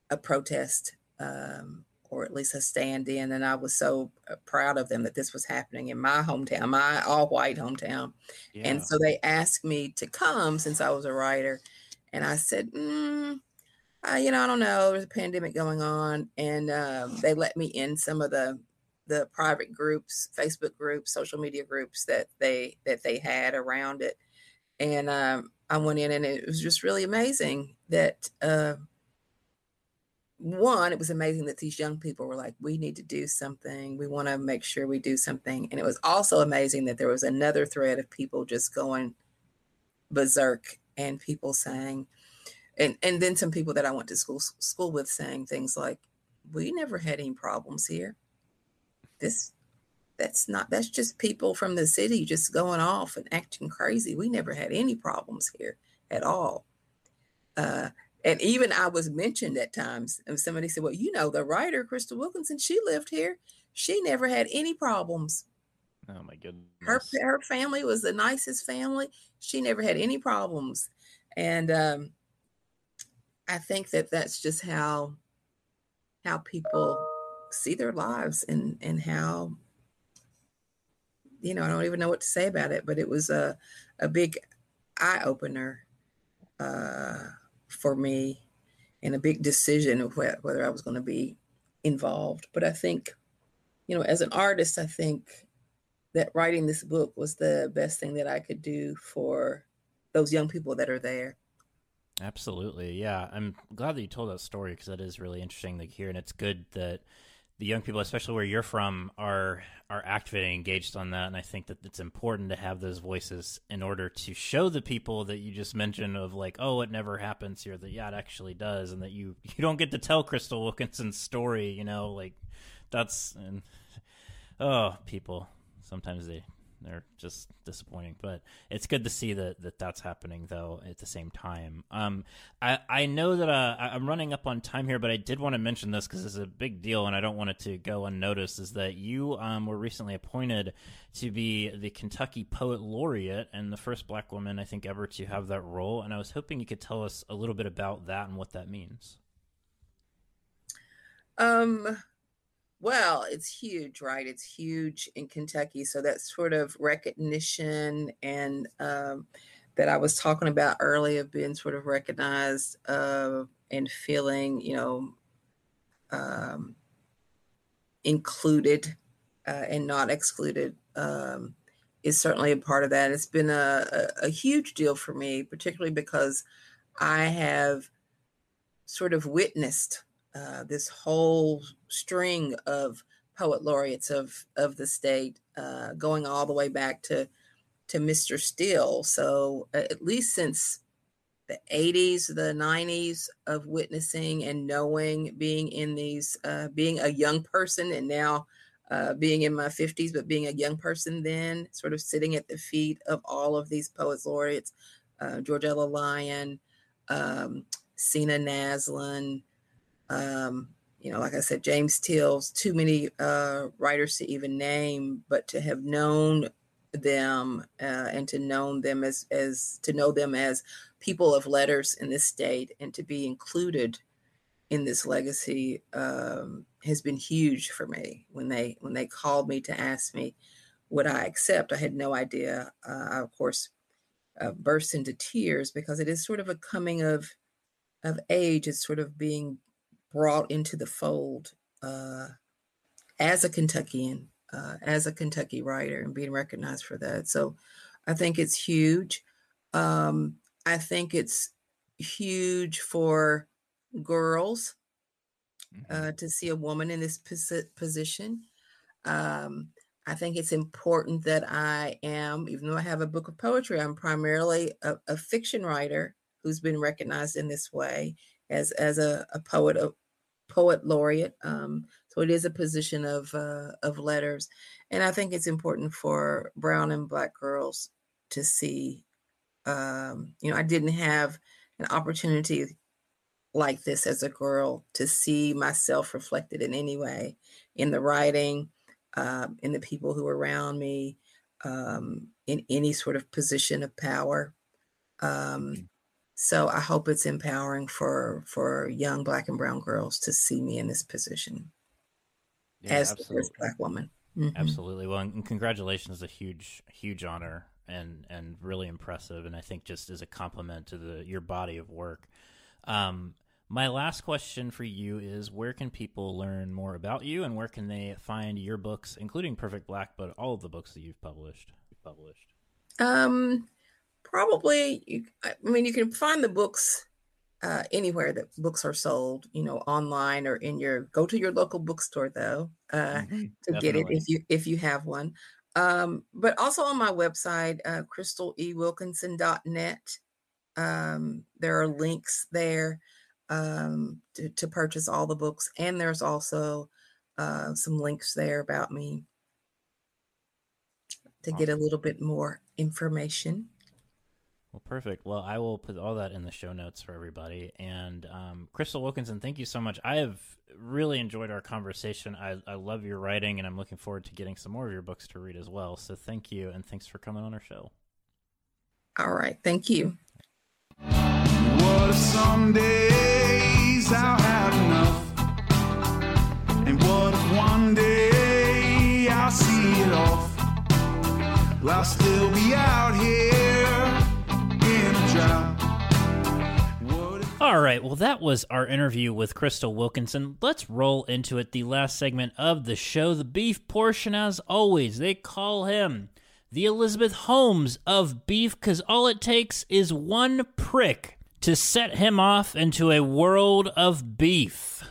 a protest um, or at least a stand in. And I was so uh, proud of them that this was happening in my hometown, my all white hometown. Yeah. And so they asked me to come since I was a writer. And I said, mm, uh, you know, I don't know. There's a pandemic going on. And um, they let me in some of the the private groups, Facebook groups, social media groups that they that they had around it. And um, I went in, and it was just really amazing that uh, one, it was amazing that these young people were like, we need to do something. We want to make sure we do something. And it was also amazing that there was another thread of people just going berserk and people saying, and, and then some people that I went to school school with saying things like, we never had any problems here. This that's not that's just people from the city just going off and acting crazy. We never had any problems here at all. Uh, and even I was mentioned at times, and somebody said, "Well, you know, the writer Crystal Wilkinson, she lived here. She never had any problems. Oh my goodness. Her her family was the nicest family. She never had any problems, and um, I think that that's just how how people see their lives and and how you know I don't even know what to say about it, but it was a a big eye opener uh, for me and a big decision of wh- whether I was going to be involved. But I think, you know, as an artist, I think that writing this book was the best thing that I could do for those young people that are there. Absolutely. Yeah. I'm glad that you told that story because that is really interesting to hear. And it's good that the young people, especially where you're from, are are activating, engaged on that. And I think that it's important to have those voices in order to show the people that you just mentioned of like, oh, it never happens here. That yeah, it actually does, and that you [laughs] you don't get to tell Crystal Wilkinson's story. You know, like that's and oh, people sometimes they they're just disappointing. But it's good to see that, that that's happening though at the same time. Um, I I know that uh, I'm running up on time here, but I did want to mention this because it's a big deal, and I don't want it to go unnoticed. Is that you um, were recently appointed to be the Kentucky Poet Laureate and the first Black woman I think ever to have that role, and I was hoping you could tell us a little bit about that and what that means. Um well, it's huge, right? It's huge in Kentucky. So that sort of recognition and um, that I was talking about earlier, of being sort of recognized uh, and feeling, you know, um, included uh, and not excluded um, is certainly a part of that. It's been a, a, a huge deal for me, particularly because I have sort of witnessed uh, this whole string of poet laureates of of the state, uh, going all the way back to to Mr. Steele. So uh, at least since the 80s, the 90s of witnessing and knowing, being in these, uh, being a young person, and now uh, being in my 50s, but being a young person then, sort of sitting at the feet of all of these poets laureates, George Ella Lyon, um, Sena Naslund, um, you know, like I said, James Still's too many uh, writers to even name, but to have known them uh, and to know them as as to know them as people of letters in this state and to be included in this legacy um, has been huge for me. When they when they called me to ask me would I accept, I had no idea. Uh, I of course uh, burst into tears because it is sort of a coming of of age. It's sort of being brought into the fold uh, as a Kentuckian, uh, as a Kentucky writer, and being recognized for that. So I think it's huge. Um, I think it's huge for girls mm-hmm. uh, to see a woman in this position. Um, I think it's important that I am, even though I have a book of poetry, I'm primarily a, a fiction writer who's been recognized in this way as as a, a poet of, poet laureate. Um, so it is a position of uh, of letters, and I think it's important for brown and black girls to see. Um, you know, I didn't have an opportunity like this as a girl to see myself reflected in any way in the writing, um, in the people who were around me, um, in any sort of position of power. Um. So I hope it's empowering for for young black and brown girls to see me in this position yeah, as absolutely. the first black woman. Mm-hmm. Absolutely. Well, and congratulations, a huge, huge honor and and really impressive. And I think just as a compliment to the your body of work. Um, my last question for you is: Where can people learn more about you, and where can they find your books, including Perfect Black, but all of the books that you've published? Published. Um, probably you, i mean you can find the books uh, anywhere that books are sold you know online or in your go to your local bookstore though uh, mm-hmm, to definitely. get it if you if you have one um, but also on my website uh, crystalewilkinson.net um, there are links there um, to, to purchase all the books. And there's also uh, some links there about me to get a little bit more information. Well, perfect. Well, I will put all that in the show notes for everybody. And um, Crystal Wilkinson, thank you so much. I have really enjoyed our conversation. I, I love your writing, and I'm looking forward to getting some more of your books to read as well. So thank you, and thanks for coming on our show. All right. Thank you. What if some days I'll have enough? And what if one day I'll see it off? Will I still be out here All right, well, that was our interview with Crystal Wilkinson. Let's roll into it. The last segment of the show, the beef portion, as always. They call him the Elizabeth Holmes of beef because all it takes is one prick to set him off into a world of beef.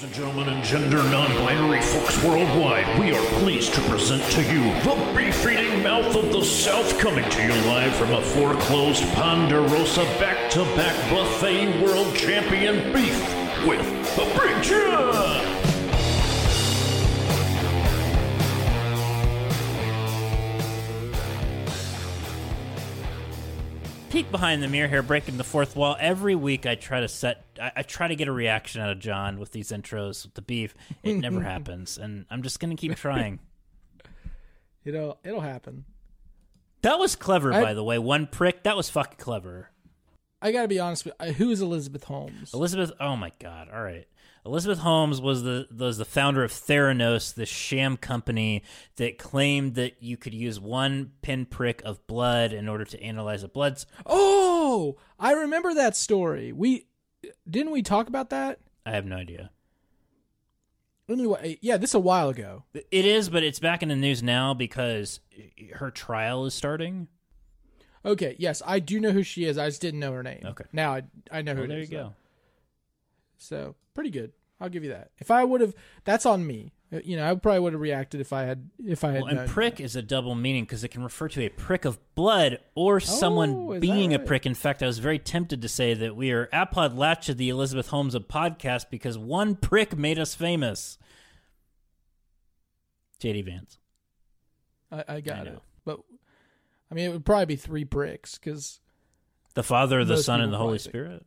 Ladies and gentlemen and gender non-binary folks worldwide, we are pleased to present to you the beef-eating mouth of the South coming to you live from a foreclosed Ponderosa back-to-back buffet world champion beef with the Big John. Peek behind the mirror here, breaking the fourth wall. Every week, I try to set, I, I try to get a reaction out of John with these intros with the beef. It never [laughs] happens, and I'm just gonna keep trying. [laughs] It'll it'll happen. That was clever, I- by the way. One prick. That was fucking clever. I got to be honest with uh, who is Elizabeth Holmes? Elizabeth. Oh my god. All right. Elizabeth Holmes was the was the founder of Theranos, the sham company that claimed that you could use one pinprick of blood in order to analyze a blood. Oh, I remember that story. We didn't we talk about that? I have no idea. Anyway, yeah, this a while ago. It is, but it's back in the news now because her trial is starting. Okay, yes, I do know who she is. I just didn't know her name. Okay. now I I know who Well, it there you though. go. So pretty good. I'll give you that. If I would have, that's on me. Uh, You know, I probably would have reacted if I had if I had. Well, and prick is a double meaning because it can refer to a prick of blood or Oh, someone that being a prick. In fact, I was very tempted to say that we are Appodlachia of the Elizabeth Holmes of podcast because one prick made us famous. JD Vance. I, I got know. it. But I mean, it would probably be three bricks because The Father, the Son, and the Holy Spirit.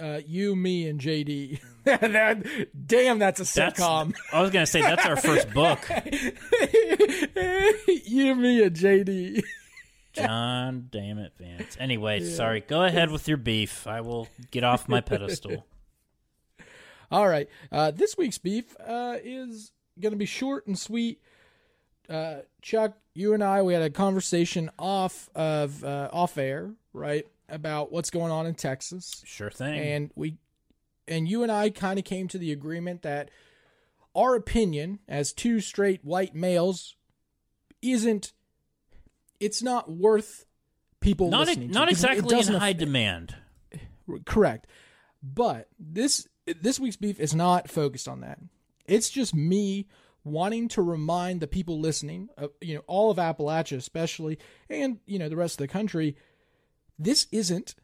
Uh, you, me, and JD. [laughs] that, damn, that's a That's, sitcom. I was going to say, that's our first book. [laughs] you, me, and JD. John, damn it, Vance. Anyway, sorry. Go ahead with your beef. I will get off my pedestal. [laughs] All right. Uh, this week's beef uh, is going to be short and sweet. Uh, Chuck, you and I, we had a conversation off of uh, off air, right, about what's going on in Texas, Sure thing. and we, and you and I kind of came to the agreement that our opinion as two straight white males isn't, it's not worth people not listening. to, not exactly in high aff- demand. Correct. But this this week's beef is not focused on that. It's just me wanting to remind the people listening, uh, you know, all of Appalachia especially, and you know the rest of the country, this isn't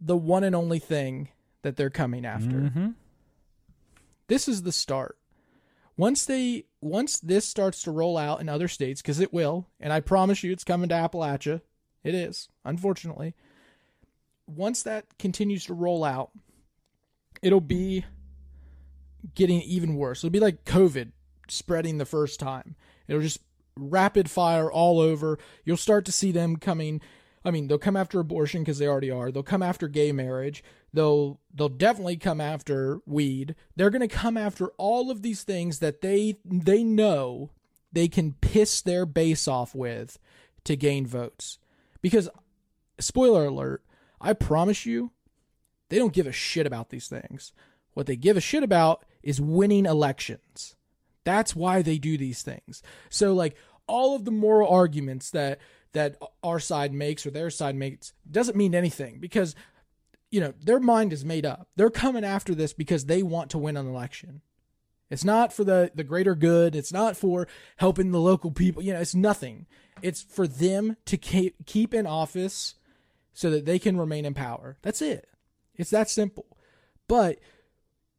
the one and only thing that they're coming after. Mm-hmm. This is the start. Once they once this starts to roll out in other states, because it will, and I promise you, it's coming to Appalachia. It is, unfortunately. Once that continues to roll out, it'll be getting even worse. It'll be like COVID spreading the first time. It'll just rapid fire all over. You'll start to see them coming. I mean, they'll come after abortion because they already are. They'll come after gay marriage. They'll they'll definitely come after weed. They're going to come after all of these things that they they know they can piss their base off with to gain votes. Because spoiler alert, I promise you, they don't give a shit about these things. What they give a shit about is winning elections. That's why they do these things. So like all of the moral arguments that that our side makes or their side makes doesn't mean anything because you know, their mind is made up. They're coming after this because they want to win an election. It's not for the the greater good. It's not for helping the local people. You know, it's nothing. It's for them to keep keep in office so that they can remain in power. That's it. It's that simple. But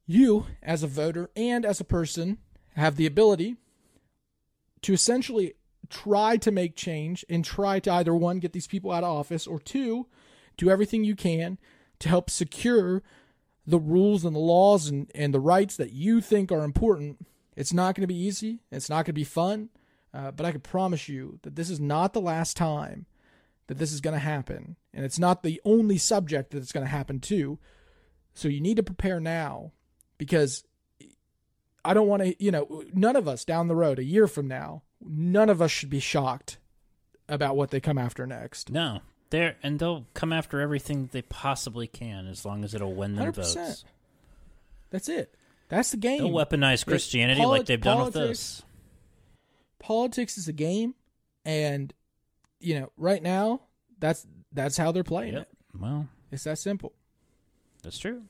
you, as a voter and as a person, have the ability to essentially try to make change and try to either one, get these people out of office, or two, do everything you can to help secure the rules and the laws and, and the rights that you think are important. It's not going to be easy. It's not going to be fun. Uh, but I can promise you that this is not the last time that this is going to happen. And it's not the only subject that it's going to happen to. So you need to prepare now because I don't want to, you know, none of us down the road, a year from now, none of us should be shocked about what they come after next. No, they're and they'll come after everything they possibly can as long as it'll win them 100%. votes. That's it. That's the game. They'll weaponize Christianity poli- like they've done with politics- this. Politics is a game, and you know, right now, that's that's how they're playing Yep. it. Well, It's that simple. that's true.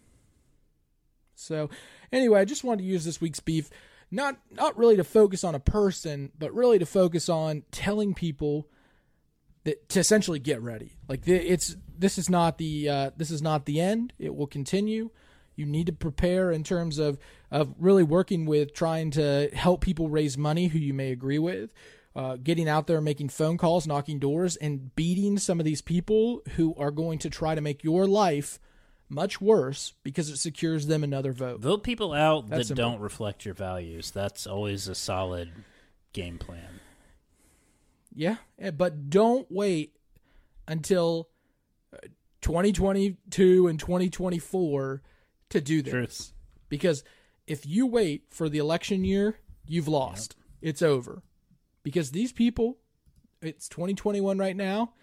So, anyway, I just wanted to use this week's beef not not really to focus on a person, but really to focus on telling people that to essentially get ready. Like the, it's this is not the uh, this is not the end. It will continue. You need to prepare in terms of of really working with trying to help people raise money who you may agree with. Uh, getting out there, making phone calls, knocking doors, and beating some of these people who are going to try to make your life much worse because it secures them another vote. Vote people out That's that don't reflect your values. That's always a solid game plan. Yeah, eh, but don't wait until uh, 2022 and 2024 to do this. Truth. Because if you wait for the election year, you've lost. It's over. Because these people, it's 2021 right now.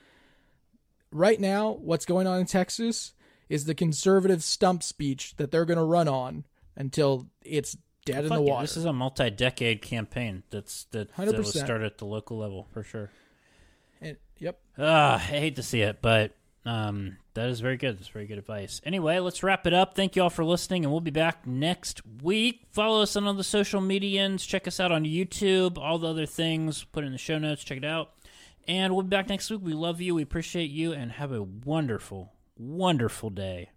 Right now, what's going on in Texas is the conservative stump speech that they're going to run on until it's dead in the water. This is a multi-decade campaign. That's that, that was 100%. started at the local level for sure. And- yep. Ah, I hate to see it, but um, that is very good. That's very good advice. Anyway, let's wrap it up. Thank you all for listening, and we'll be back next week. Follow us on all the social medians. Check us out on YouTube. All the other things put in the show notes. Check it out. And we'll be back next week. We love you. We appreciate you, and have a wonderful, wonderful day.